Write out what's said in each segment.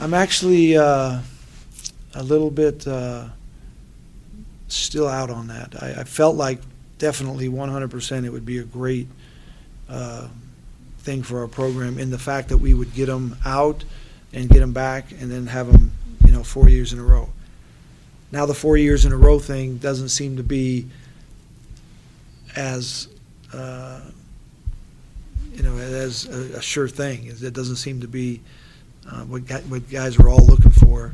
I'm actually uh, a little bit uh, still out on that. I, I felt like definitely 100% it would be a great uh, thing for our program in the fact that we would get them out and get them back and then have them, you know, four years in a row. Now the four years in a row thing doesn't seem to be as, uh, you know, as a, a sure thing. It doesn't seem to be uh, what, what guys are all looking for.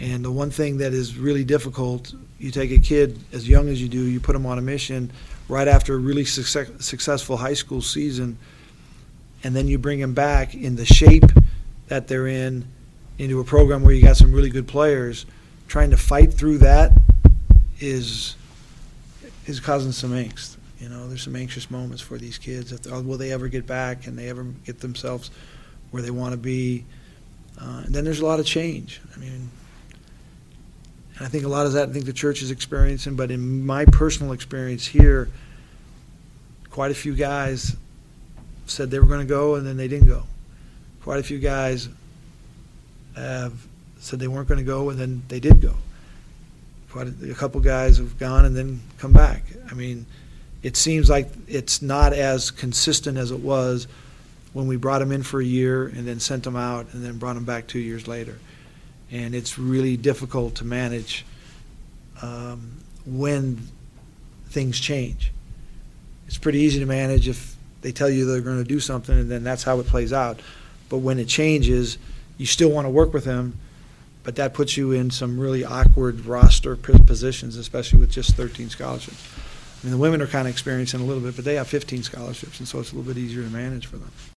And the one thing that is really difficult, you take a kid as young as you do, you put them on a mission right after a really success, successful high school season, and then you bring them back in the shape that they're in into a program where you got some really good players. Trying to fight through that is is causing some angst. You know, there's some anxious moments for these kids. If, will they ever get back? Can they ever get themselves where they want to be? Uh, and then there's a lot of change. I mean, and I think a lot of that I think the church is experiencing, but in my personal experience here, quite a few guys said they were going to go and then they didn't go. Quite a few guys have said they weren't going to go and then they did go. Quite a, a couple guys have gone and then come back. I mean, it seems like it's not as consistent as it was when we brought them in for a year and then sent them out and then brought them back two years later. And it's really difficult to manage um, when things change. It's pretty easy to manage if they tell you they're going to do something and then that's how it plays out. But when it changes, you still want to work with them, but that puts you in some really awkward roster positions, especially with just 13 scholarships. I mean, the women are kind of experiencing a little bit, but they have 15 scholarships, and so it's a little bit easier to manage for them.